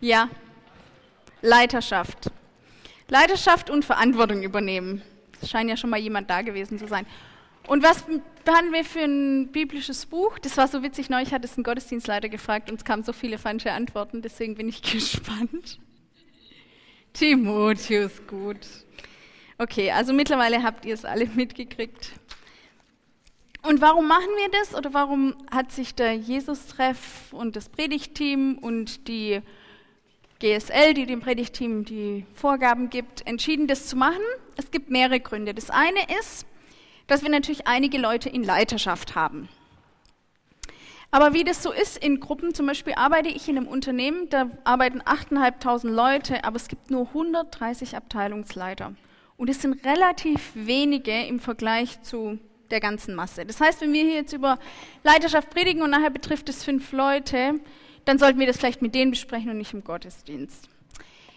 Ja, Leiterschaft. Leiterschaft und Verantwortung übernehmen. Es scheint ja schon mal jemand da gewesen zu sein. Und was haben wir für ein biblisches Buch? Das war so witzig, neulich hat es ein Gottesdienstleiter gefragt und es kamen so viele falsche Antworten, deswegen bin ich gespannt. Timotheus, gut. Okay, also mittlerweile habt ihr es alle mitgekriegt. Und warum machen wir das? Oder warum hat sich der Jesus-Treff und das Predigteam und die GSL, die dem Predigteam die Vorgaben gibt, entschieden, das zu machen? Es gibt mehrere Gründe. Das eine ist, dass wir natürlich einige Leute in Leiterschaft haben. Aber wie das so ist in Gruppen, zum Beispiel arbeite ich in einem Unternehmen, da arbeiten 8.500 Leute, aber es gibt nur 130 Abteilungsleiter. Und es sind relativ wenige im Vergleich zu der ganzen Masse. Das heißt, wenn wir hier jetzt über Leiterschaft predigen und nachher betrifft es fünf Leute, dann sollten wir das vielleicht mit denen besprechen und nicht im Gottesdienst.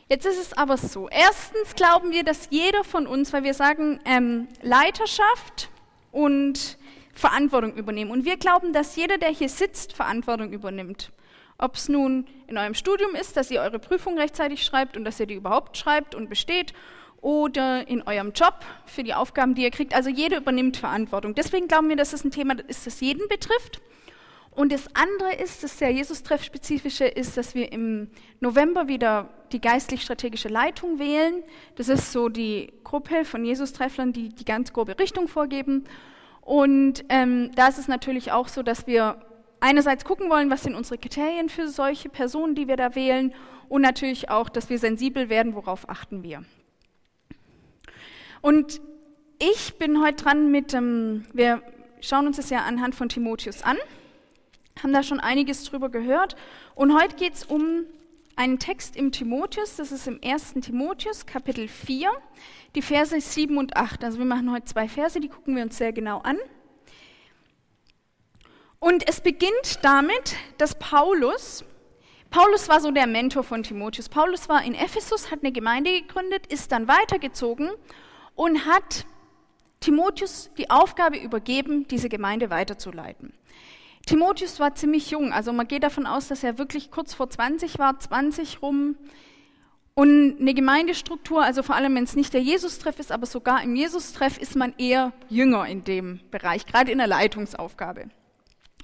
Jetzt ist es aber so. Erstens glauben wir, dass jeder von uns, weil wir sagen ähm, Leiterschaft und Verantwortung übernehmen. Und wir glauben, dass jeder, der hier sitzt, Verantwortung übernimmt. Ob es nun in eurem Studium ist, dass ihr eure Prüfung rechtzeitig schreibt und dass ihr die überhaupt schreibt und besteht, oder in eurem Job für die Aufgaben, die ihr kriegt. Also jeder übernimmt Verantwortung. Deswegen glauben wir, dass es ein Thema ist, das jeden betrifft. Und das andere ist, das sehr Jesus-Treff-spezifische, ist, dass wir im November wieder die geistlich-strategische Leitung wählen. Das ist so die Gruppe von Jesus-Trefflern, die die ganz grobe Richtung vorgeben. Und ähm, da ist es natürlich auch so, dass wir einerseits gucken wollen, was sind unsere Kriterien für solche Personen, die wir da wählen, und natürlich auch, dass wir sensibel werden, worauf achten wir. Und ich bin heute dran mit, ähm, wir schauen uns das ja anhand von Timotheus an, haben da schon einiges drüber gehört. Und heute geht es um einen Text im Timotheus, das ist im 1. Timotheus, Kapitel 4, die Verse 7 und 8. Also wir machen heute zwei Verse, die gucken wir uns sehr genau an. Und es beginnt damit, dass Paulus, Paulus war so der Mentor von Timotheus. Paulus war in Ephesus, hat eine Gemeinde gegründet, ist dann weitergezogen und hat Timotheus die Aufgabe übergeben, diese Gemeinde weiterzuleiten. Timotheus war ziemlich jung, also man geht davon aus, dass er wirklich kurz vor 20 war, 20 rum. Und eine Gemeindestruktur, also vor allem wenn es nicht der Jesus-Treff ist, aber sogar im Jesus-Treff ist man eher jünger in dem Bereich, gerade in der Leitungsaufgabe.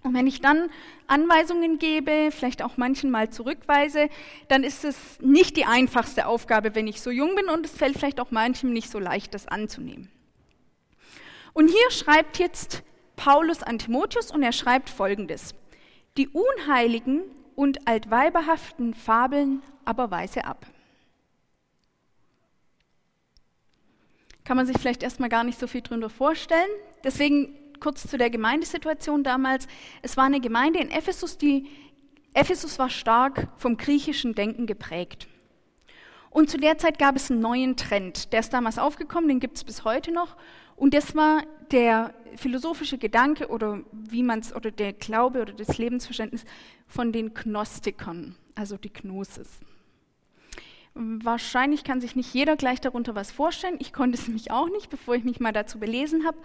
Und wenn ich dann Anweisungen gebe, vielleicht auch manchen mal zurückweise, dann ist es nicht die einfachste Aufgabe, wenn ich so jung bin und es fällt vielleicht auch manchem nicht so leicht, das anzunehmen. Und hier schreibt jetzt Paulus an Timotheus und er schreibt folgendes. Die unheiligen und altweiberhaften Fabeln aber weise ab. Kann man sich vielleicht erstmal gar nicht so viel drunter vorstellen. Deswegen kurz zu der Gemeindesituation damals. Es war eine Gemeinde in Ephesus, die Ephesus war stark vom griechischen Denken geprägt. Und zu der Zeit gab es einen neuen Trend. Der ist damals aufgekommen, den gibt es bis heute noch. Und das war der philosophische Gedanke oder wie man es oder der Glaube oder das Lebensverständnis von den Gnostikern, also die Gnosis. Wahrscheinlich kann sich nicht jeder gleich darunter was vorstellen. Ich konnte es mich auch nicht, bevor ich mich mal dazu belesen habe.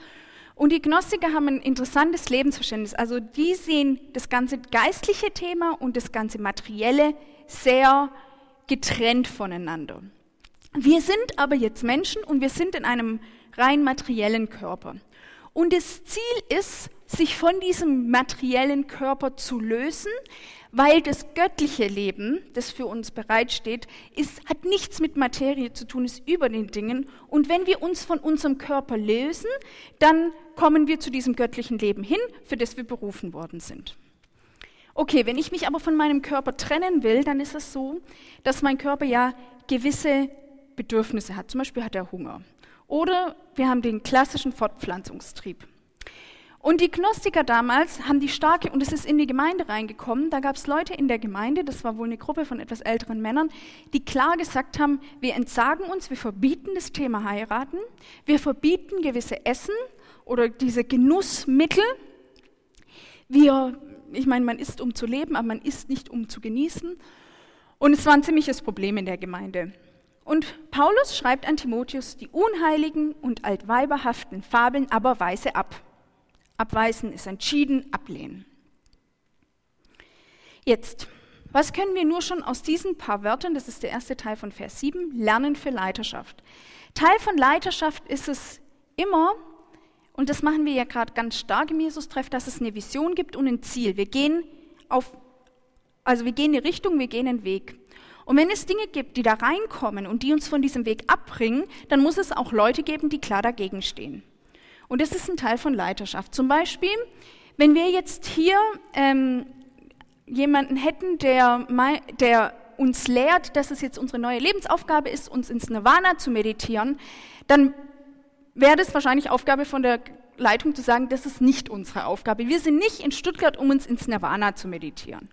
Und die Gnostiker haben ein interessantes Lebensverständnis. Also die sehen das ganze geistliche Thema und das ganze materielle sehr getrennt voneinander. Wir sind aber jetzt Menschen und wir sind in einem rein materiellen Körper. Und das Ziel ist, sich von diesem materiellen Körper zu lösen, weil das göttliche Leben, das für uns bereitsteht, ist, hat nichts mit Materie zu tun, ist über den Dingen. Und wenn wir uns von unserem Körper lösen, dann kommen wir zu diesem göttlichen Leben hin, für das wir berufen worden sind. Okay, wenn ich mich aber von meinem Körper trennen will, dann ist es so, dass mein Körper ja gewisse Bedürfnisse hat. Zum Beispiel hat er Hunger. Oder wir haben den klassischen Fortpflanzungstrieb. Und die Gnostiker damals haben die starke, und es ist in die Gemeinde reingekommen, da gab es Leute in der Gemeinde, das war wohl eine Gruppe von etwas älteren Männern, die klar gesagt haben, wir entsagen uns, wir verbieten das Thema heiraten, wir verbieten gewisse Essen oder diese Genussmittel. Wir, ich meine, man isst, um zu leben, aber man isst nicht, um zu genießen. Und es war ein ziemliches Problem in der Gemeinde. Und Paulus schreibt an Timotheus, die unheiligen und altweiberhaften Fabeln aber weise ab. Abweisen ist entschieden, ablehnen. Jetzt, Was können wir nur schon aus diesen paar Wörtern, das ist der erste Teil von Vers 7, lernen für Leiterschaft? Teil von Leiterschaft ist es immer, und das machen wir ja gerade ganz stark im Jesus-Treff, dass es eine Vision gibt und ein Ziel. Wir gehen auf, also wir gehen in die Richtung, wir gehen den Weg. Und wenn es Dinge gibt, die da reinkommen und die uns von diesem Weg abbringen, dann muss es auch Leute geben, die klar dagegen stehen. Und das ist ein Teil von Leiterschaft. Zum Beispiel, wenn wir jetzt hier ähm, jemanden hätten, der, der uns lehrt, dass es jetzt unsere neue Lebensaufgabe ist, uns ins Nirvana zu meditieren, dann wäre das wahrscheinlich Aufgabe von der Leitung zu sagen, das ist nicht unsere Aufgabe. Wir sind nicht in Stuttgart, um uns ins Nirvana zu meditieren.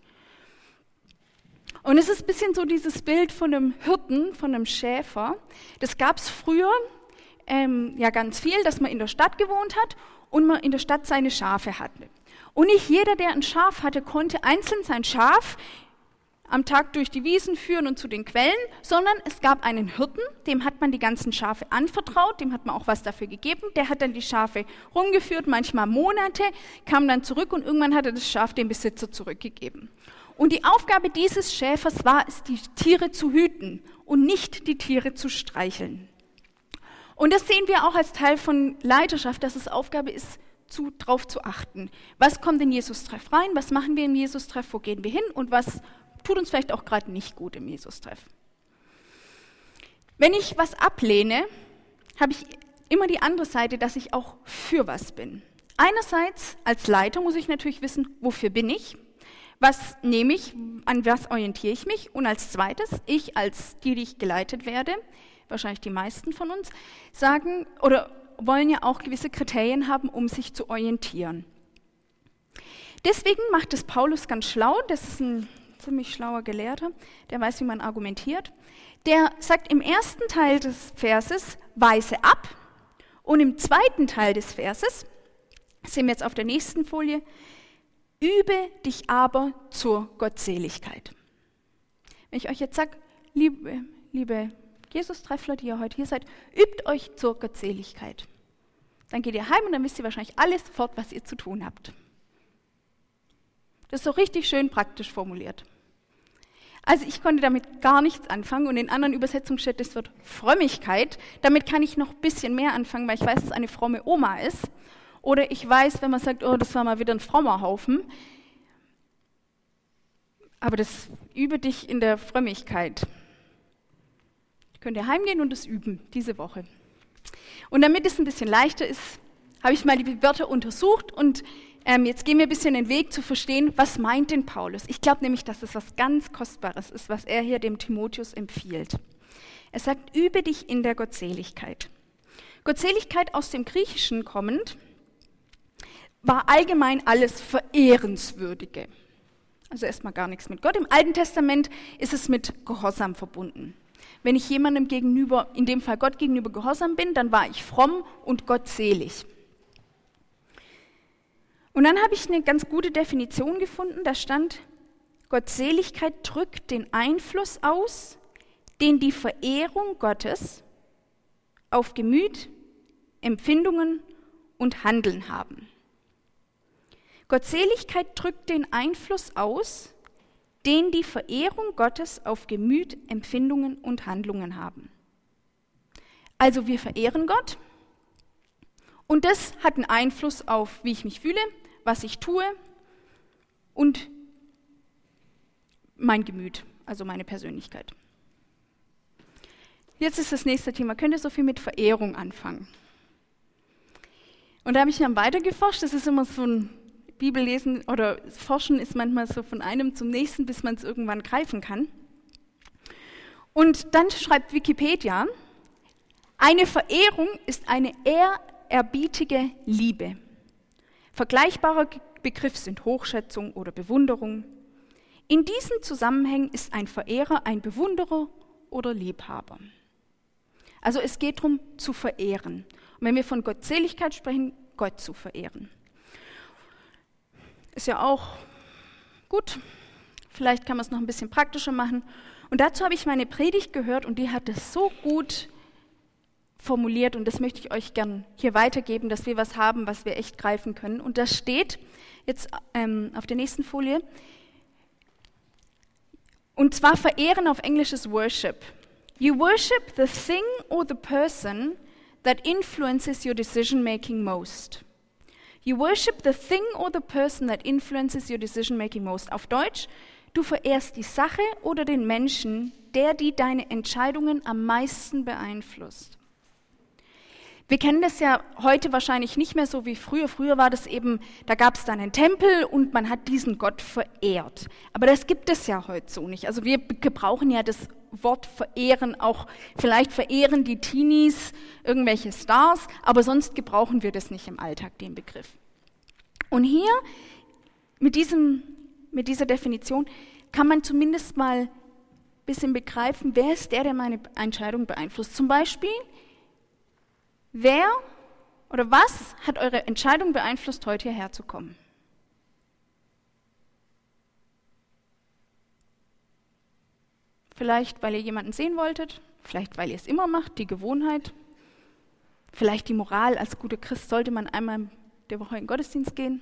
Und es ist ein bisschen so dieses Bild von einem Hirten, von einem Schäfer. Das gab es früher ähm, ja ganz viel, dass man in der Stadt gewohnt hat und man in der Stadt seine Schafe hatte. Und nicht jeder, der ein Schaf hatte, konnte einzeln sein Schaf am Tag durch die Wiesen führen und zu den Quellen, sondern es gab einen Hirten, dem hat man die ganzen Schafe anvertraut, dem hat man auch was dafür gegeben, der hat dann die Schafe rumgeführt, manchmal Monate, kam dann zurück und irgendwann hat er das Schaf dem Besitzer zurückgegeben. Und die Aufgabe dieses Schäfers war es, die Tiere zu hüten und nicht die Tiere zu streicheln. Und das sehen wir auch als Teil von Leiterschaft, dass es Aufgabe ist, zu, drauf zu achten. Was kommt in Jesus-Treff rein? Was machen wir im Jesus-Treff? Wo gehen wir hin? Und was tut uns vielleicht auch gerade nicht gut im Jesus-Treff? Wenn ich was ablehne, habe ich immer die andere Seite, dass ich auch für was bin. Einerseits als Leiter muss ich natürlich wissen, wofür bin ich? Was nehme ich? An was orientiere ich mich? Und als zweites, ich als die, die ich geleitet werde, wahrscheinlich die meisten von uns, sagen oder wollen ja auch gewisse Kriterien haben, um sich zu orientieren. Deswegen macht es Paulus ganz schlau, das ist ein ziemlich schlauer Gelehrter, der weiß, wie man argumentiert. Der sagt im ersten Teil des Verses, weise ab, und im zweiten Teil des Verses, sehen wir jetzt auf der nächsten Folie, übe dich aber zur Gottseligkeit. Wenn ich euch jetzt sage, liebe, liebe Jesus-Treffler, die ihr heute hier seid, übt euch zur Gottseligkeit. Dann geht ihr heim und dann wisst ihr wahrscheinlich alles sofort, was ihr zu tun habt. Das ist so richtig schön praktisch formuliert. Also ich konnte damit gar nichts anfangen und in anderen Übersetzungen steht, das wird Frömmigkeit. Damit kann ich noch ein bisschen mehr anfangen, weil ich weiß, dass es eine fromme Oma ist. Oder ich weiß, wenn man sagt, oh, das war mal wieder ein frommer Haufen. Aber das übe dich in der Frömmigkeit. Könnt ihr heimgehen und es üben, diese Woche. Und damit es ein bisschen leichter ist, habe ich mal die Wörter untersucht und ähm, jetzt gehen wir ein bisschen den Weg zu verstehen, was meint denn Paulus? Ich glaube nämlich, dass es was ganz Kostbares ist, was er hier dem Timotheus empfiehlt. Er sagt, übe dich in der Gottseligkeit. Gottseligkeit aus dem Griechischen kommend war allgemein alles Verehrenswürdige. Also erstmal gar nichts mit Gott. Im Alten Testament ist es mit Gehorsam verbunden. Wenn ich jemandem gegenüber, in dem Fall Gott gegenüber gehorsam bin, dann war ich fromm und gottselig. Und dann habe ich eine ganz gute Definition gefunden, da stand, Gottseligkeit drückt den Einfluss aus, den die Verehrung Gottes auf Gemüt, Empfindungen und Handeln haben. Gottseligkeit drückt den Einfluss aus, den die Verehrung Gottes auf Gemüt, Empfindungen und Handlungen haben. Also wir verehren Gott und das hat einen Einfluss auf, wie ich mich fühle, was ich tue und mein Gemüt, also meine Persönlichkeit. Jetzt ist das nächste Thema. Könnt ihr so viel mit Verehrung anfangen? Und da habe ich dann weiter geforscht. Das ist immer so ein Bibellesen oder Forschen ist manchmal so von einem zum nächsten, bis man es irgendwann greifen kann. Und dann schreibt Wikipedia, eine Verehrung ist eine ehrerbietige Liebe. Vergleichbare Begriffe sind Hochschätzung oder Bewunderung. In diesen Zusammenhängen ist ein Verehrer ein Bewunderer oder Liebhaber. Also es geht darum, zu verehren. Und wenn wir von Gottseligkeit sprechen, Gott zu verehren. Ist ja auch gut. Vielleicht kann man es noch ein bisschen praktischer machen. Und dazu habe ich meine Predigt gehört und die hat es so gut formuliert und das möchte ich euch gern hier weitergeben, dass wir was haben, was wir echt greifen können. Und das steht jetzt ähm, auf der nächsten Folie. Und zwar verehren auf Englisch ist Worship. You worship the thing or the person that influences your decision making most. You worship the thing or the person that influences your decision making most. Auf Deutsch, du verehrst die Sache oder den Menschen, der die deine Entscheidungen am meisten beeinflusst. Wir kennen das ja heute wahrscheinlich nicht mehr so wie früher. Früher war das eben, da gab es dann einen Tempel und man hat diesen Gott verehrt. Aber das gibt es ja heute so nicht. Also wir gebrauchen ja das Wort verehren auch, vielleicht verehren die Teenies irgendwelche Stars, aber sonst gebrauchen wir das nicht im Alltag, den Begriff. Und hier mit, diesem, mit dieser Definition kann man zumindest mal ein bisschen begreifen, wer ist der, der meine Entscheidung beeinflusst. Zum Beispiel, Wer oder was hat eure Entscheidung beeinflusst, heute hierher zu kommen? Vielleicht, weil ihr jemanden sehen wolltet, vielleicht, weil ihr es immer macht, die Gewohnheit, vielleicht die Moral, als guter Christ sollte man einmal der Woche in den Gottesdienst gehen.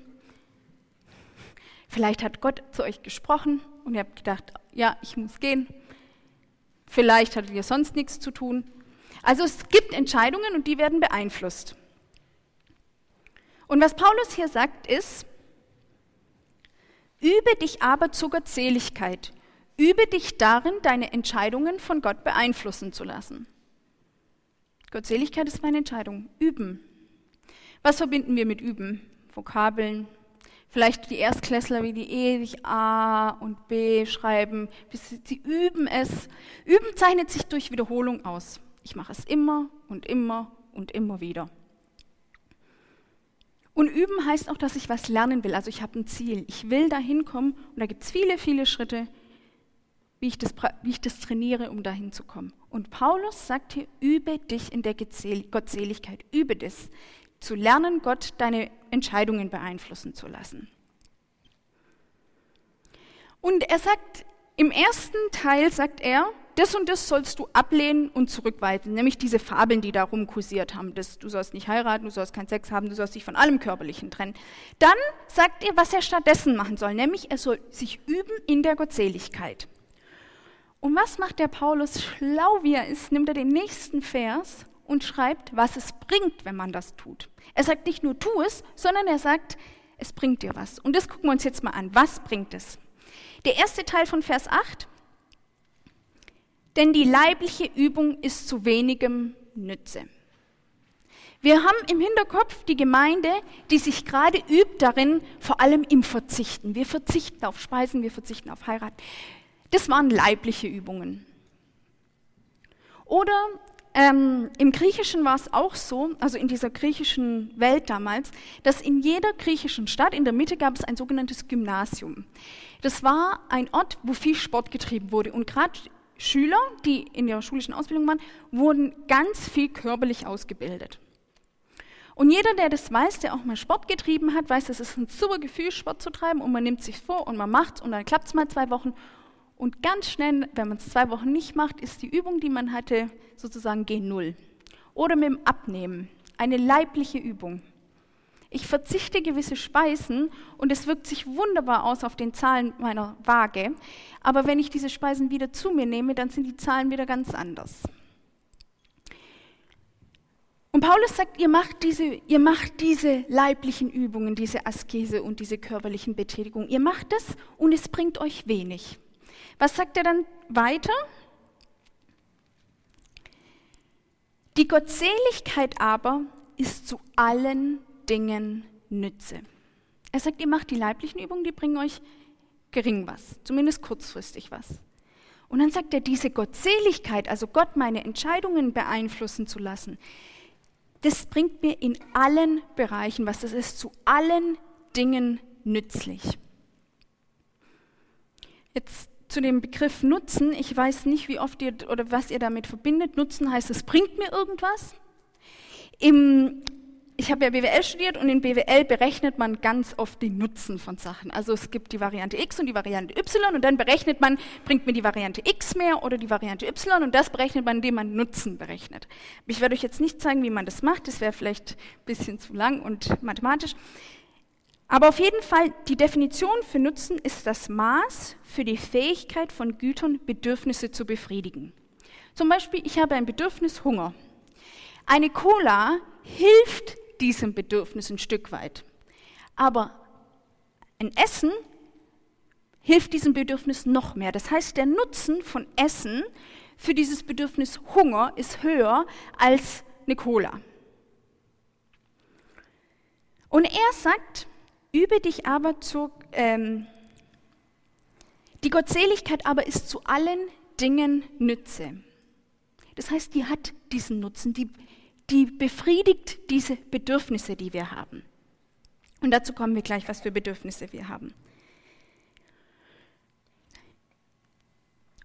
Vielleicht hat Gott zu euch gesprochen und ihr habt gedacht, ja, ich muss gehen. Vielleicht hattet ihr sonst nichts zu tun also es gibt Entscheidungen und die werden beeinflusst. Und was Paulus hier sagt ist, übe dich aber zur Gottseligkeit, übe dich darin, deine Entscheidungen von Gott beeinflussen zu lassen. Gottseligkeit ist meine Entscheidung, üben. Was verbinden wir mit üben? Vokabeln, vielleicht die Erstklässler wie die ewig A und B schreiben, sie üben es. Üben zeichnet sich durch Wiederholung aus. Ich mache es immer und immer und immer wieder. Und üben heißt auch, dass ich was lernen will. Also ich habe ein Ziel. Ich will da hinkommen und da gibt es viele, viele Schritte, wie ich, das, wie ich das trainiere, um dahin zu kommen. Und Paulus sagt hier, übe dich in der Gottseligkeit. Übe das, zu lernen, Gott deine Entscheidungen beeinflussen zu lassen. Und er sagt, im ersten Teil sagt er, das und das sollst du ablehnen und zurückweisen, nämlich diese Fabeln, die darum kursiert haben, dass du sollst nicht heiraten, du sollst keinen Sex haben, du sollst dich von allem Körperlichen trennen. Dann sagt er, was er stattdessen machen soll, nämlich er soll sich üben in der Gottseligkeit. Und was macht der Paulus, schlau wie er ist, nimmt er den nächsten Vers und schreibt, was es bringt, wenn man das tut. Er sagt nicht nur tu es, sondern er sagt, es bringt dir was. Und das gucken wir uns jetzt mal an. Was bringt es? Der erste Teil von Vers 8 denn die leibliche Übung ist zu wenigem Nütze. Wir haben im Hinterkopf die Gemeinde, die sich gerade übt darin, vor allem im Verzichten. Wir verzichten auf Speisen, wir verzichten auf Heirat. Das waren leibliche Übungen. Oder ähm, im Griechischen war es auch so, also in dieser griechischen Welt damals, dass in jeder griechischen Stadt in der Mitte gab es ein sogenanntes Gymnasium. Das war ein Ort, wo viel Sport getrieben wurde. Und gerade Schüler, die in ihrer schulischen Ausbildung waren, wurden ganz viel körperlich ausgebildet. Und jeder, der das weiß, der auch mal Sport getrieben hat, weiß, es ist ein super Gefühl, Sport zu treiben und man nimmt sich vor und man macht und dann klappt es mal zwei Wochen. Und ganz schnell, wenn man es zwei Wochen nicht macht, ist die Übung, die man hatte, sozusagen G0. Oder mit dem Abnehmen, eine leibliche Übung. Ich verzichte gewisse Speisen und es wirkt sich wunderbar aus auf den Zahlen meiner Waage. Aber wenn ich diese Speisen wieder zu mir nehme, dann sind die Zahlen wieder ganz anders. Und Paulus sagt, ihr macht, diese, ihr macht diese leiblichen Übungen, diese Askese und diese körperlichen Betätigungen. Ihr macht das und es bringt euch wenig. Was sagt er dann weiter? Die Gottseligkeit aber ist zu allen Dingen nütze. Er sagt, ihr macht die leiblichen Übungen, die bringen euch gering was, zumindest kurzfristig was. Und dann sagt er, diese Gottseligkeit, also Gott meine Entscheidungen beeinflussen zu lassen, das bringt mir in allen Bereichen was, das ist zu allen Dingen nützlich. Jetzt zu dem Begriff Nutzen, ich weiß nicht, wie oft ihr oder was ihr damit verbindet. Nutzen heißt, es bringt mir irgendwas. Im ich habe ja BWL studiert und in BWL berechnet man ganz oft den Nutzen von Sachen. Also es gibt die Variante X und die Variante Y und dann berechnet man, bringt mir die Variante X mehr oder die Variante Y und das berechnet man, indem man Nutzen berechnet. Ich werde euch jetzt nicht zeigen, wie man das macht, das wäre vielleicht ein bisschen zu lang und mathematisch. Aber auf jeden Fall, die Definition für Nutzen ist das Maß für die Fähigkeit von Gütern, Bedürfnisse zu befriedigen. Zum Beispiel, ich habe ein Bedürfnis Hunger. Eine Cola hilft diesem Bedürfnis ein Stück weit. Aber ein Essen hilft diesem Bedürfnis noch mehr. Das heißt, der Nutzen von Essen für dieses Bedürfnis Hunger ist höher als eine Cola. Und er sagt, übe dich aber zur, ähm, die Gottseligkeit aber ist zu allen Dingen Nütze. Das heißt, die hat diesen Nutzen, die, die befriedigt diese Bedürfnisse, die wir haben. Und dazu kommen wir gleich, was für Bedürfnisse wir haben.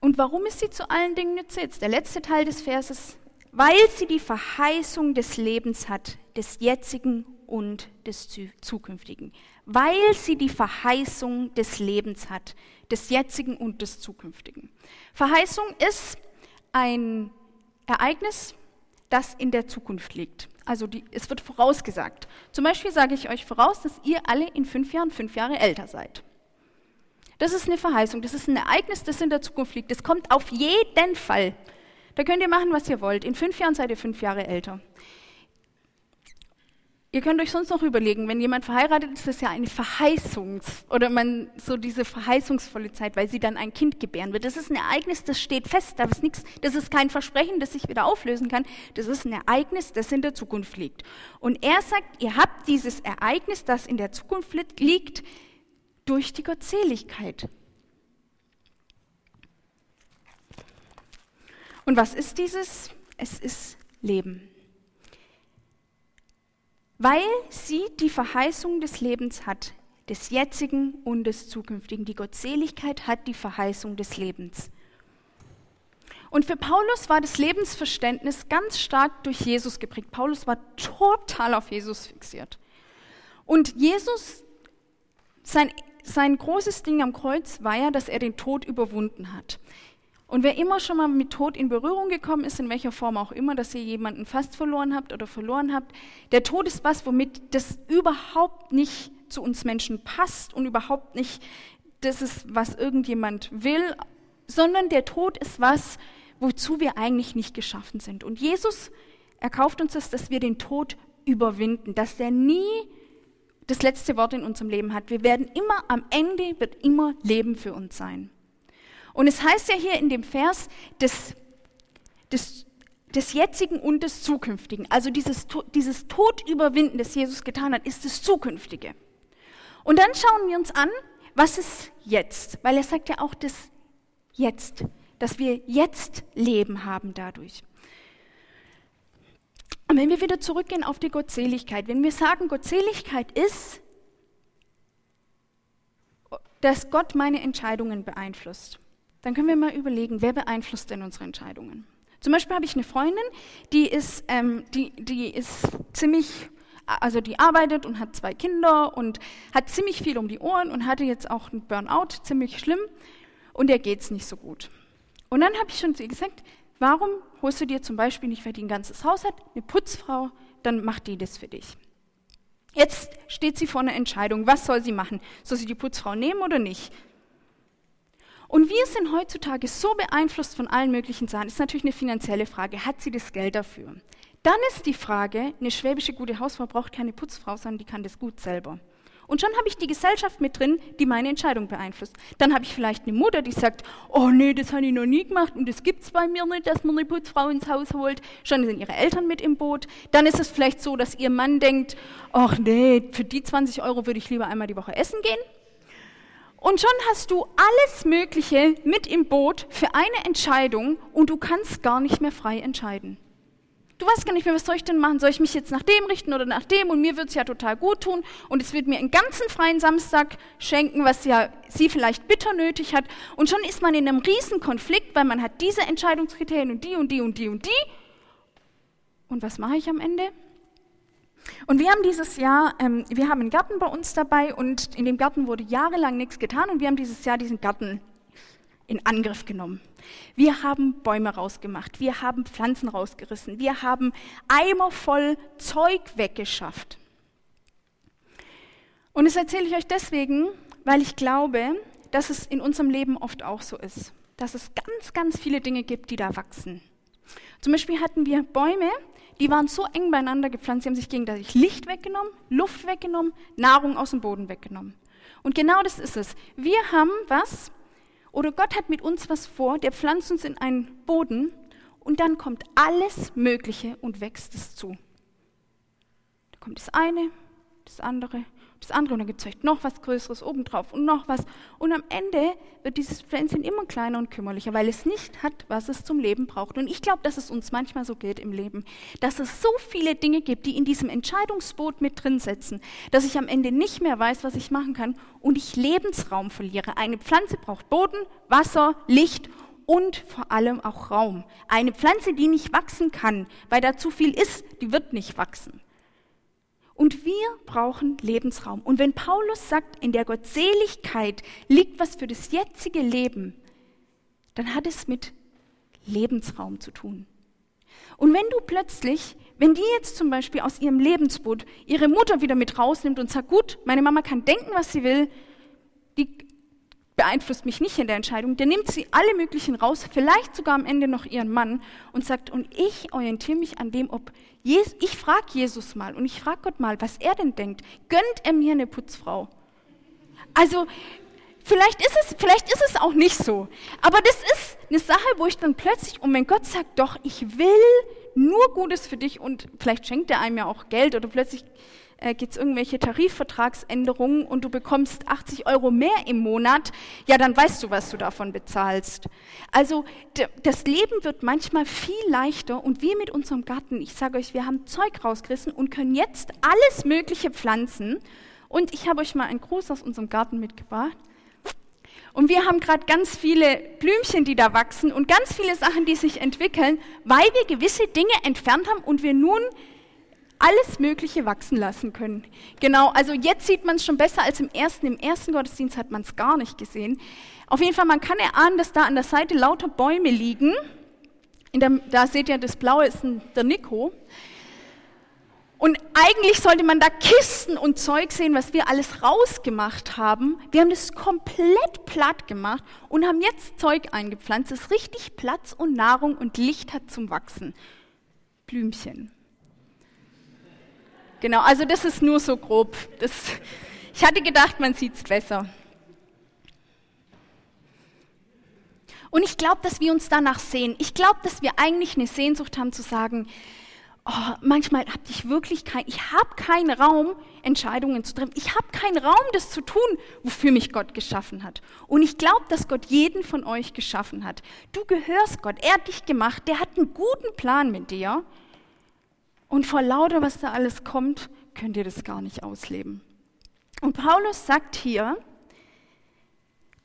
Und warum ist sie zu allen Dingen Nütze? Jetzt der letzte Teil des Verses. Weil sie die Verheißung des Lebens hat, des jetzigen und des zukünftigen. Weil sie die Verheißung des Lebens hat, des jetzigen und des zukünftigen. Verheißung ist ein Ereignis, das in der Zukunft liegt. Also die, es wird vorausgesagt. Zum Beispiel sage ich euch voraus, dass ihr alle in fünf Jahren fünf Jahre älter seid. Das ist eine Verheißung, das ist ein Ereignis, das in der Zukunft liegt. Das kommt auf jeden Fall. Da könnt ihr machen, was ihr wollt. In fünf Jahren seid ihr fünf Jahre älter. Ihr könnt euch sonst noch überlegen, wenn jemand verheiratet ist, ist das ja eine Verheißungs- oder man so diese verheißungsvolle Zeit, weil sie dann ein Kind gebären wird. Das ist ein Ereignis, das steht fest. Da ist nichts, das ist kein Versprechen, das sich wieder auflösen kann. Das ist ein Ereignis, das in der Zukunft liegt. Und er sagt, ihr habt dieses Ereignis, das in der Zukunft liegt, durch die Gottseligkeit. Und was ist dieses? Es ist Leben. Weil sie die Verheißung des Lebens hat, des jetzigen und des zukünftigen. Die Gottseligkeit hat die Verheißung des Lebens. Und für Paulus war das Lebensverständnis ganz stark durch Jesus geprägt. Paulus war total auf Jesus fixiert. Und Jesus, sein sein großes Ding am Kreuz war ja, dass er den Tod überwunden hat. Und wer immer schon mal mit Tod in Berührung gekommen ist, in welcher Form auch immer, dass ihr jemanden fast verloren habt oder verloren habt, der Tod ist was, womit das überhaupt nicht zu uns Menschen passt und überhaupt nicht das ist, was irgendjemand will, sondern der Tod ist was, wozu wir eigentlich nicht geschaffen sind. Und Jesus erkauft uns das, dass wir den Tod überwinden, dass der nie das letzte Wort in unserem Leben hat. Wir werden immer, am Ende wird immer Leben für uns sein. Und es heißt ja hier in dem Vers des, des, des jetzigen und des zukünftigen. Also dieses, dieses Todüberwinden, das Jesus getan hat, ist das Zukünftige. Und dann schauen wir uns an, was ist jetzt? Weil er sagt ja auch das Jetzt, dass wir jetzt Leben haben dadurch. Und wenn wir wieder zurückgehen auf die Gottseligkeit, wenn wir sagen, Gottseligkeit ist, dass Gott meine Entscheidungen beeinflusst, dann können wir mal überlegen, wer beeinflusst denn unsere Entscheidungen? Zum Beispiel habe ich eine Freundin, die ist, ähm, die, die ist ziemlich, also die arbeitet und hat zwei Kinder und hat ziemlich viel um die Ohren und hatte jetzt auch einen Burnout, ziemlich schlimm, und der geht es nicht so gut. Und dann habe ich schon zu ihr gesagt, Warum holst du dir zum Beispiel nicht, weil die ein ganzes Haus hat, eine Putzfrau, dann macht die das für dich. Jetzt steht sie vor einer Entscheidung, was soll sie machen? Soll sie die Putzfrau nehmen oder nicht? Und wir sind heutzutage so beeinflusst von allen möglichen Sachen. Das ist natürlich eine finanzielle Frage. Hat sie das Geld dafür? Dann ist die Frage, eine schwäbische gute Hausfrau braucht keine Putzfrau, sondern die kann das gut selber. Und schon habe ich die Gesellschaft mit drin, die meine Entscheidung beeinflusst. Dann habe ich vielleicht eine Mutter, die sagt, oh nee, das habe ich noch nie gemacht und das gibt es bei mir nicht, dass man eine Putzfrau ins Haus holt. Schon sind ihre Eltern mit im Boot. Dann ist es vielleicht so, dass ihr Mann denkt, ach nee, für die 20 Euro würde ich lieber einmal die Woche essen gehen. Und schon hast du alles Mögliche mit im Boot für eine Entscheidung und du kannst gar nicht mehr frei entscheiden. Du weißt gar nicht mehr, was soll ich denn machen? Soll ich mich jetzt nach dem richten oder nach dem? Und mir wird es ja total gut tun. Und es wird mir einen ganzen freien Samstag schenken, was ja sie vielleicht bitter nötig hat. Und schon ist man in einem riesen Konflikt, weil man hat diese Entscheidungskriterien und die und die und die und die. Und was mache ich am Ende? Und wir haben dieses Jahr, ähm, wir haben einen Garten bei uns dabei und in dem Garten wurde jahrelang nichts getan und wir haben dieses Jahr diesen Garten in Angriff genommen. Wir haben Bäume rausgemacht, wir haben Pflanzen rausgerissen, wir haben Eimer voll Zeug weggeschafft. Und das erzähle ich euch deswegen, weil ich glaube, dass es in unserem Leben oft auch so ist, dass es ganz, ganz viele Dinge gibt, die da wachsen. Zum Beispiel hatten wir Bäume, die waren so eng beieinander gepflanzt, sie haben sich gegenseitig Licht weggenommen, Luft weggenommen, Nahrung aus dem Boden weggenommen. Und genau das ist es. Wir haben was, oder Gott hat mit uns was vor, der pflanzt uns in einen Boden und dann kommt alles Mögliche und wächst es zu. Da kommt das eine, das andere, das andere und dann gibt es vielleicht noch was Größeres obendrauf und noch was. Und am Ende wird dieses Pflänzchen immer kleiner und kümmerlicher, weil es nicht hat, was es zum Leben braucht. Und ich glaube, dass es uns manchmal so geht im Leben, dass es so viele Dinge gibt, die in diesem Entscheidungsboot mit drin sitzen, dass ich am Ende nicht mehr weiß, was ich machen kann und ich Lebensraum verliere. Eine Pflanze braucht Boden, Wasser, Licht und vor allem auch Raum. Eine Pflanze, die nicht wachsen kann, weil da zu viel ist, die wird nicht wachsen. Und wir brauchen Lebensraum. Und wenn Paulus sagt, in der Gottseligkeit liegt was für das jetzige Leben, dann hat es mit Lebensraum zu tun. Und wenn du plötzlich, wenn die jetzt zum Beispiel aus ihrem Lebensboot ihre Mutter wieder mit rausnimmt und sagt, gut, meine Mama kann denken, was sie will, die beeinflusst mich nicht in der Entscheidung, der nimmt sie alle möglichen raus, vielleicht sogar am Ende noch ihren Mann und sagt, und ich orientiere mich an dem, ob Jesus, ich frage Jesus mal und ich frage Gott mal, was er denn denkt. Gönnt er mir eine Putzfrau? Also, vielleicht ist es, vielleicht ist es auch nicht so. Aber das ist eine Sache, wo ich dann plötzlich, und wenn Gott sagt, doch, ich will nur Gutes für dich und vielleicht schenkt er einem ja auch Geld oder plötzlich äh, gibt es irgendwelche Tarifvertragsänderungen und du bekommst 80 Euro mehr im Monat, ja, dann weißt du, was du davon bezahlst. Also das Leben wird manchmal viel leichter und wir mit unserem Garten, ich sage euch, wir haben Zeug rausgerissen und können jetzt alles Mögliche pflanzen. Und ich habe euch mal einen Gruß aus unserem Garten mitgebracht. Und wir haben gerade ganz viele Blümchen, die da wachsen und ganz viele Sachen, die sich entwickeln, weil wir gewisse Dinge entfernt haben und wir nun alles Mögliche wachsen lassen können. Genau, also jetzt sieht man es schon besser als im ersten. Im ersten Gottesdienst hat man es gar nicht gesehen. Auf jeden Fall, man kann erahnen, dass da an der Seite lauter Bäume liegen. Der, da seht ihr, das Blaue ist ein, der Nico. Und eigentlich sollte man da Kisten und Zeug sehen, was wir alles rausgemacht haben. Wir haben das komplett platt gemacht und haben jetzt Zeug eingepflanzt, das richtig Platz und Nahrung und Licht hat zum Wachsen. Blümchen. Genau, also das ist nur so grob. Das, ich hatte gedacht, man sieht es besser. Und ich glaube, dass wir uns danach sehen. Ich glaube, dass wir eigentlich eine Sehnsucht haben zu sagen, oh, manchmal habe ich wirklich kein, ich habe keinen Raum, Entscheidungen zu treffen. Ich habe keinen Raum, das zu tun, wofür mich Gott geschaffen hat. Und ich glaube, dass Gott jeden von euch geschaffen hat. Du gehörst Gott, er hat dich gemacht, der hat einen guten Plan mit dir. Und vor lauter, was da alles kommt, könnt ihr das gar nicht ausleben. Und Paulus sagt hier,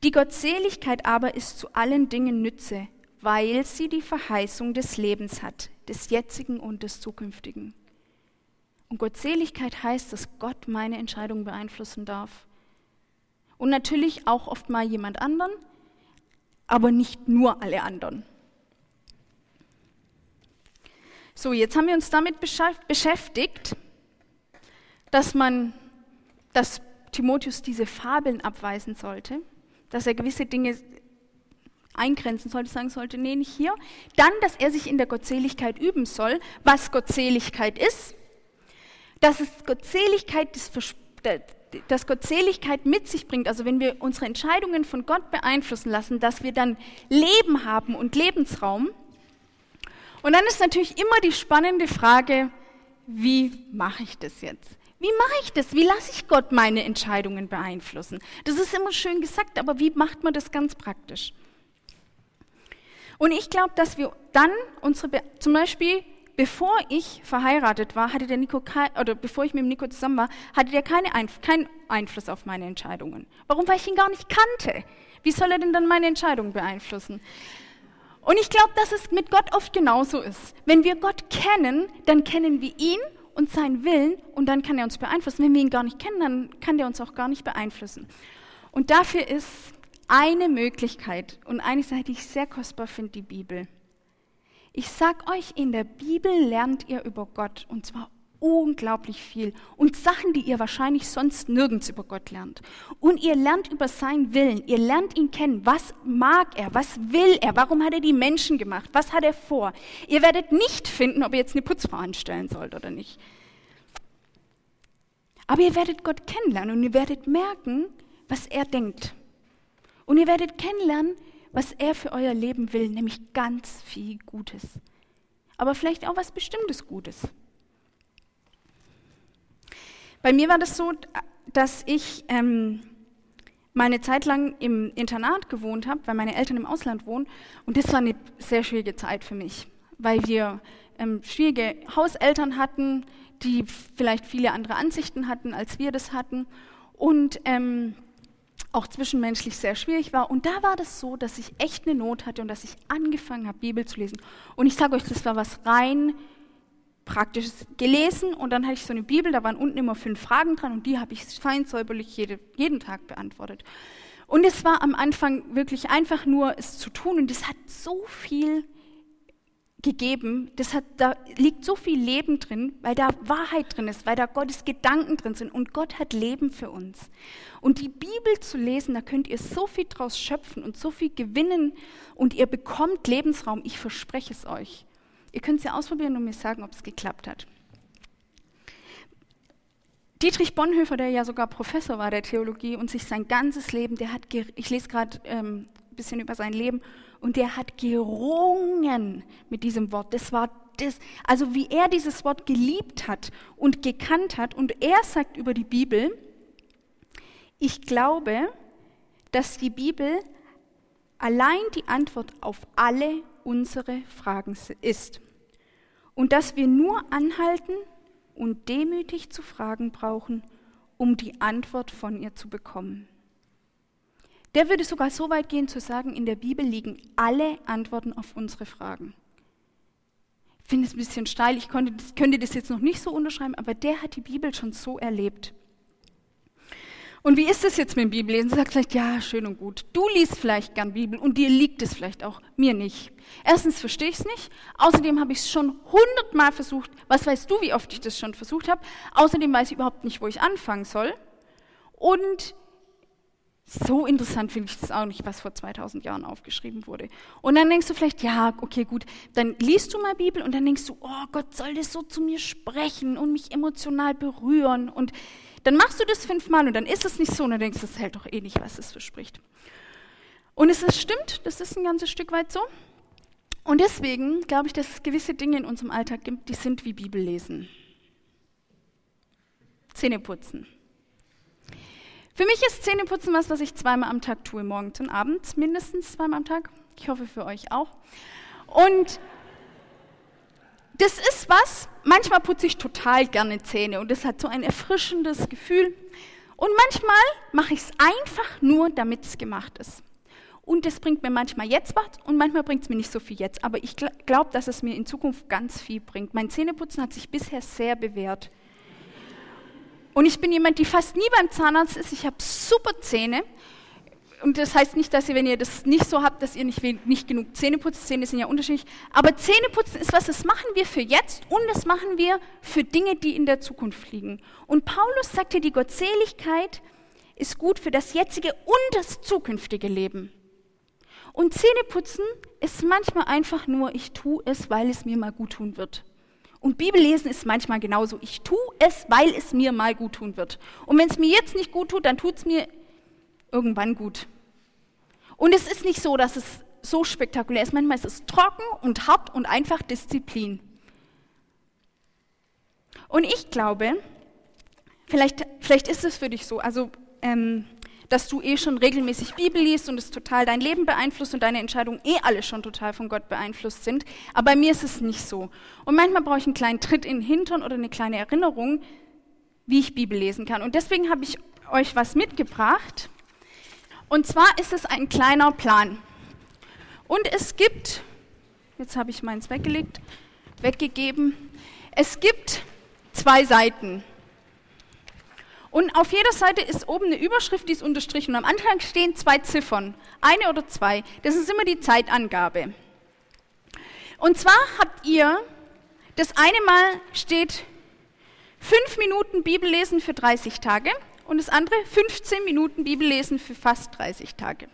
die Gottseligkeit aber ist zu allen Dingen Nütze, weil sie die Verheißung des Lebens hat, des jetzigen und des zukünftigen. Und Gottseligkeit heißt, dass Gott meine Entscheidung beeinflussen darf. Und natürlich auch oft mal jemand anderen, aber nicht nur alle anderen. So, jetzt haben wir uns damit beschäftigt, dass man, dass Timotheus diese Fabeln abweisen sollte, dass er gewisse Dinge eingrenzen sollte, sagen sollte, nee, nicht hier. Dann, dass er sich in der Gottseligkeit üben soll, was Gottseligkeit ist, dass es Gottseligkeit, das, dass Gottseligkeit mit sich bringt, also wenn wir unsere Entscheidungen von Gott beeinflussen lassen, dass wir dann Leben haben und Lebensraum und dann ist natürlich immer die spannende Frage, wie mache ich das jetzt? Wie mache ich das? Wie lasse ich Gott meine Entscheidungen beeinflussen? Das ist immer schön gesagt, aber wie macht man das ganz praktisch? Und ich glaube, dass wir dann unsere, Be zum Beispiel, bevor ich verheiratet war, hatte der Nico, oder bevor ich mit dem Nico zusammen war, hatte der keine Einf keinen Einfluss auf meine Entscheidungen. Warum? Weil ich ihn gar nicht kannte. Wie soll er denn dann meine Entscheidungen beeinflussen? Und ich glaube, dass es mit Gott oft genauso ist. Wenn wir Gott kennen, dann kennen wir ihn und seinen Willen und dann kann er uns beeinflussen. Wenn wir ihn gar nicht kennen, dann kann er uns auch gar nicht beeinflussen. Und dafür ist eine Möglichkeit und eine Sache, die ich sehr kostbar finde, die Bibel. Ich sag euch, in der Bibel lernt ihr über Gott und zwar unglaublich viel und Sachen, die ihr wahrscheinlich sonst nirgends über Gott lernt. Und ihr lernt über seinen Willen, ihr lernt ihn kennen. Was mag er? Was will er? Warum hat er die Menschen gemacht? Was hat er vor? Ihr werdet nicht finden, ob ihr jetzt eine Putzfrau anstellen sollt oder nicht. Aber ihr werdet Gott kennenlernen und ihr werdet merken, was er denkt. Und ihr werdet kennenlernen, was er für euer Leben will, nämlich ganz viel Gutes. Aber vielleicht auch was Bestimmtes Gutes. Bei mir war das so, dass ich ähm, meine Zeit lang im Internat gewohnt habe, weil meine Eltern im Ausland wohnen. Und das war eine sehr schwierige Zeit für mich, weil wir ähm, schwierige Hauseltern hatten, die vielleicht viele andere Ansichten hatten, als wir das hatten. Und ähm, auch zwischenmenschlich sehr schwierig war. Und da war das so, dass ich echt eine Not hatte und dass ich angefangen habe, Bibel zu lesen. Und ich sage euch, das war was rein Praktisches gelesen und dann hatte ich so eine Bibel, da waren unten immer fünf Fragen dran und die habe ich fein säuberlich jede, jeden Tag beantwortet. Und es war am Anfang wirklich einfach nur, es zu tun und es hat so viel gegeben, das hat, da liegt so viel Leben drin, weil da Wahrheit drin ist, weil da Gottes Gedanken drin sind und Gott hat Leben für uns. Und die Bibel zu lesen, da könnt ihr so viel draus schöpfen und so viel gewinnen und ihr bekommt Lebensraum, ich verspreche es euch. Ihr könnt ja ausprobieren und mir sagen, ob es geklappt hat. Dietrich Bonhoeffer, der ja sogar Professor war der Theologie und sich sein ganzes Leben, der hat, ich lese gerade ähm, ein bisschen über sein Leben, und der hat gerungen mit diesem Wort. Das war das, also wie er dieses Wort geliebt hat und gekannt hat. Und er sagt über die Bibel, ich glaube, dass die Bibel allein die Antwort auf alle unsere Fragen ist. Und dass wir nur anhalten und demütig zu fragen brauchen, um die Antwort von ihr zu bekommen. Der würde sogar so weit gehen zu sagen, in der Bibel liegen alle Antworten auf unsere Fragen. Ich finde es ein bisschen steil, ich konnte, könnte das jetzt noch nicht so unterschreiben, aber der hat die Bibel schon so erlebt. Und wie ist es jetzt mit dem Bibellesen? Du sagst vielleicht, ja, schön und gut. Du liest vielleicht gern Bibel und dir liegt es vielleicht auch, mir nicht. Erstens verstehe ich es nicht. Außerdem habe ich es schon hundertmal versucht. Was weißt du, wie oft ich das schon versucht habe? Außerdem weiß ich überhaupt nicht, wo ich anfangen soll. Und so interessant finde ich das auch nicht, was vor 2000 Jahren aufgeschrieben wurde. Und dann denkst du vielleicht, ja, okay, gut, dann liest du mal Bibel und dann denkst du, oh Gott, soll das so zu mir sprechen und mich emotional berühren und dann machst du das fünfmal und dann ist es nicht so und dann denkst das hält doch eh nicht, was es verspricht. Und es ist, stimmt, das ist ein ganzes Stück weit so. Und deswegen glaube ich, dass es gewisse Dinge in unserem Alltag gibt, die sind wie Bibellesen. Zähneputzen. Für mich ist Zähneputzen was, was ich zweimal am Tag tue, morgens und abends, mindestens zweimal am Tag. Ich hoffe für euch auch. Und das ist was, manchmal putze ich total gerne Zähne und das hat so ein erfrischendes Gefühl. Und manchmal mache ich es einfach nur, damit es gemacht ist. Und das bringt mir manchmal jetzt was und manchmal bringt es mir nicht so viel jetzt. Aber ich glaube, dass es mir in Zukunft ganz viel bringt. Mein Zähneputzen hat sich bisher sehr bewährt. Und ich bin jemand, die fast nie beim Zahnarzt ist. Ich habe super Zähne und das heißt nicht, dass ihr, wenn ihr das nicht so habt, dass ihr nicht, nicht genug Zähne putzt. Zähne sind ja unterschiedlich. Aber Zähneputzen ist was, das machen wir für jetzt und das machen wir für Dinge, die in der Zukunft liegen. Und Paulus sagt hier, die Gottseligkeit ist gut für das jetzige und das zukünftige Leben. Und Zähneputzen ist manchmal einfach nur, ich tue es, weil es mir mal gut tun wird. Und Bibellesen ist manchmal genauso. Ich tue es, weil es mir mal gut tun wird. Und wenn es mir jetzt nicht gut tut, dann tut es mir irgendwann gut. Und es ist nicht so, dass es so spektakulär ist. Manchmal ist es trocken und hart und einfach Disziplin. Und ich glaube, vielleicht, vielleicht ist es für dich so, also ähm, dass du eh schon regelmäßig Bibel liest und es total dein Leben beeinflusst und deine Entscheidungen eh alle schon total von Gott beeinflusst sind. Aber bei mir ist es nicht so. Und manchmal brauche ich einen kleinen Tritt in den Hintern oder eine kleine Erinnerung, wie ich Bibel lesen kann. Und deswegen habe ich euch was mitgebracht. Und zwar ist es ein kleiner Plan. Und es gibt, jetzt habe ich meins weggelegt, weggegeben, es gibt zwei Seiten. Und auf jeder Seite ist oben eine Überschrift, die ist unterstrichen. Und am Anfang stehen zwei Ziffern, eine oder zwei. Das ist immer die Zeitangabe. Und zwar habt ihr, das eine Mal steht Fünf Minuten Bibel lesen für 30 Tage und das andere 15 Minuten Bibel lesen für fast 30 Tage.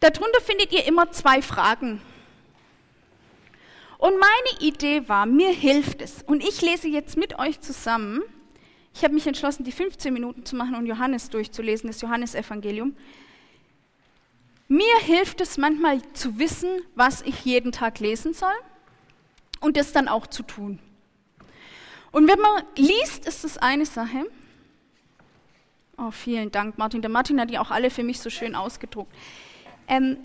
Darunter findet ihr immer zwei Fragen. Und meine Idee war, mir hilft es. Und ich lese jetzt mit euch zusammen. Ich habe mich entschlossen, die 15 Minuten zu machen und Johannes durchzulesen, das Johannesevangelium. Mir hilft es manchmal zu wissen, was ich jeden Tag lesen soll und das dann auch zu tun. Und wenn man liest, ist das eine Sache. Oh, vielen Dank, Martin. Der Martin hat die auch alle für mich so schön ausgedruckt. Ähm,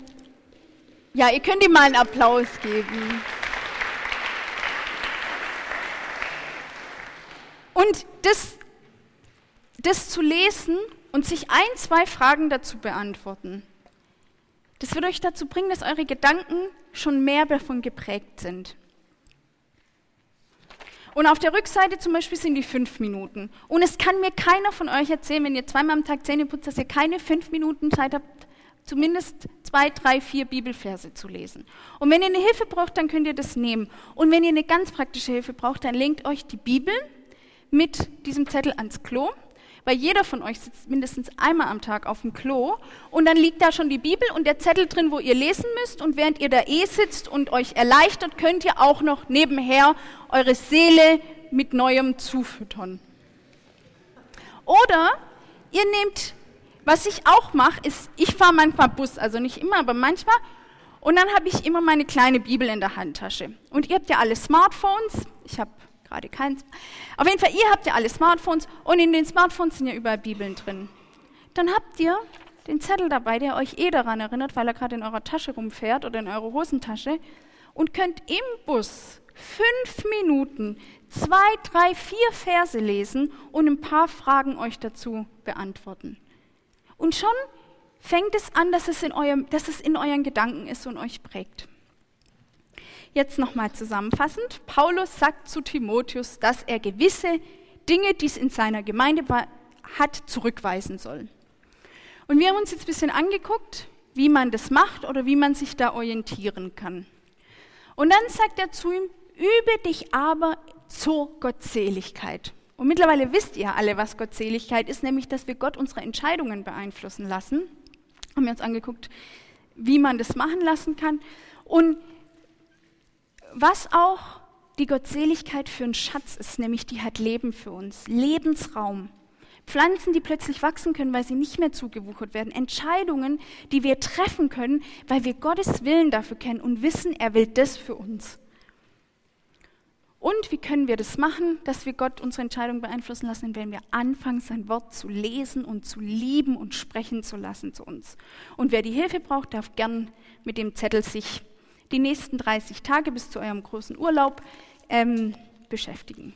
ja, ihr könnt ihm mal einen Applaus geben. Und das, das zu lesen und sich ein, zwei Fragen dazu beantworten, das wird euch dazu bringen, dass eure Gedanken schon mehr davon geprägt sind. Und auf der Rückseite zum Beispiel sind die fünf Minuten. Und es kann mir keiner von euch erzählen, wenn ihr zweimal am Tag Zähne putzt, dass ihr keine fünf Minuten Zeit habt, zumindest zwei, drei, vier Bibelverse zu lesen. Und wenn ihr eine Hilfe braucht, dann könnt ihr das nehmen. Und wenn ihr eine ganz praktische Hilfe braucht, dann legt euch die Bibel mit diesem Zettel ans Klo, weil jeder von euch sitzt mindestens einmal am Tag auf dem Klo und dann liegt da schon die Bibel und der Zettel drin, wo ihr lesen müsst und während ihr da eh sitzt und euch erleichtert, könnt ihr auch noch nebenher eure Seele mit Neuem zufüttern. Oder ihr nehmt, was ich auch mache, ist, ich fahre manchmal Bus, also nicht immer, aber manchmal und dann habe ich immer meine kleine Bibel in der Handtasche. Und ihr habt ja alle Smartphones. Ich habe gerade keins. Auf jeden Fall, ihr habt ja alle Smartphones und in den Smartphones sind ja überall Bibeln drin. Dann habt ihr den Zettel dabei, der euch eh daran erinnert, weil er gerade in eurer Tasche rumfährt oder in eurer Hosentasche und könnt im Bus fünf Minuten zwei, drei, vier Verse lesen und ein paar Fragen euch dazu beantworten. Und schon fängt es an, dass es in, eurem, dass es in euren Gedanken ist und euch prägt. Jetzt nochmal zusammenfassend. Paulus sagt zu Timotheus, dass er gewisse Dinge, die es in seiner Gemeinde hat, zurückweisen soll. Und wir haben uns jetzt ein bisschen angeguckt, wie man das macht oder wie man sich da orientieren kann. Und dann sagt er zu ihm, übe dich aber zur Gottseligkeit. Und mittlerweile wisst ihr alle, was Gottseligkeit ist, nämlich, dass wir Gott unsere Entscheidungen beeinflussen lassen. Haben wir uns angeguckt, wie man das machen lassen kann. Und was auch die Gottseligkeit für einen Schatz ist, nämlich die hat Leben für uns, Lebensraum. Pflanzen, die plötzlich wachsen können, weil sie nicht mehr zugewuchert werden. Entscheidungen, die wir treffen können, weil wir Gottes Willen dafür kennen und wissen, er will das für uns. Und wie können wir das machen, dass wir Gott unsere Entscheidungen beeinflussen lassen, wenn wir anfangen, sein Wort zu lesen und zu lieben und sprechen zu lassen zu uns. Und wer die Hilfe braucht, darf gern mit dem Zettel sich die nächsten 30 Tage bis zu eurem großen Urlaub ähm, beschäftigen.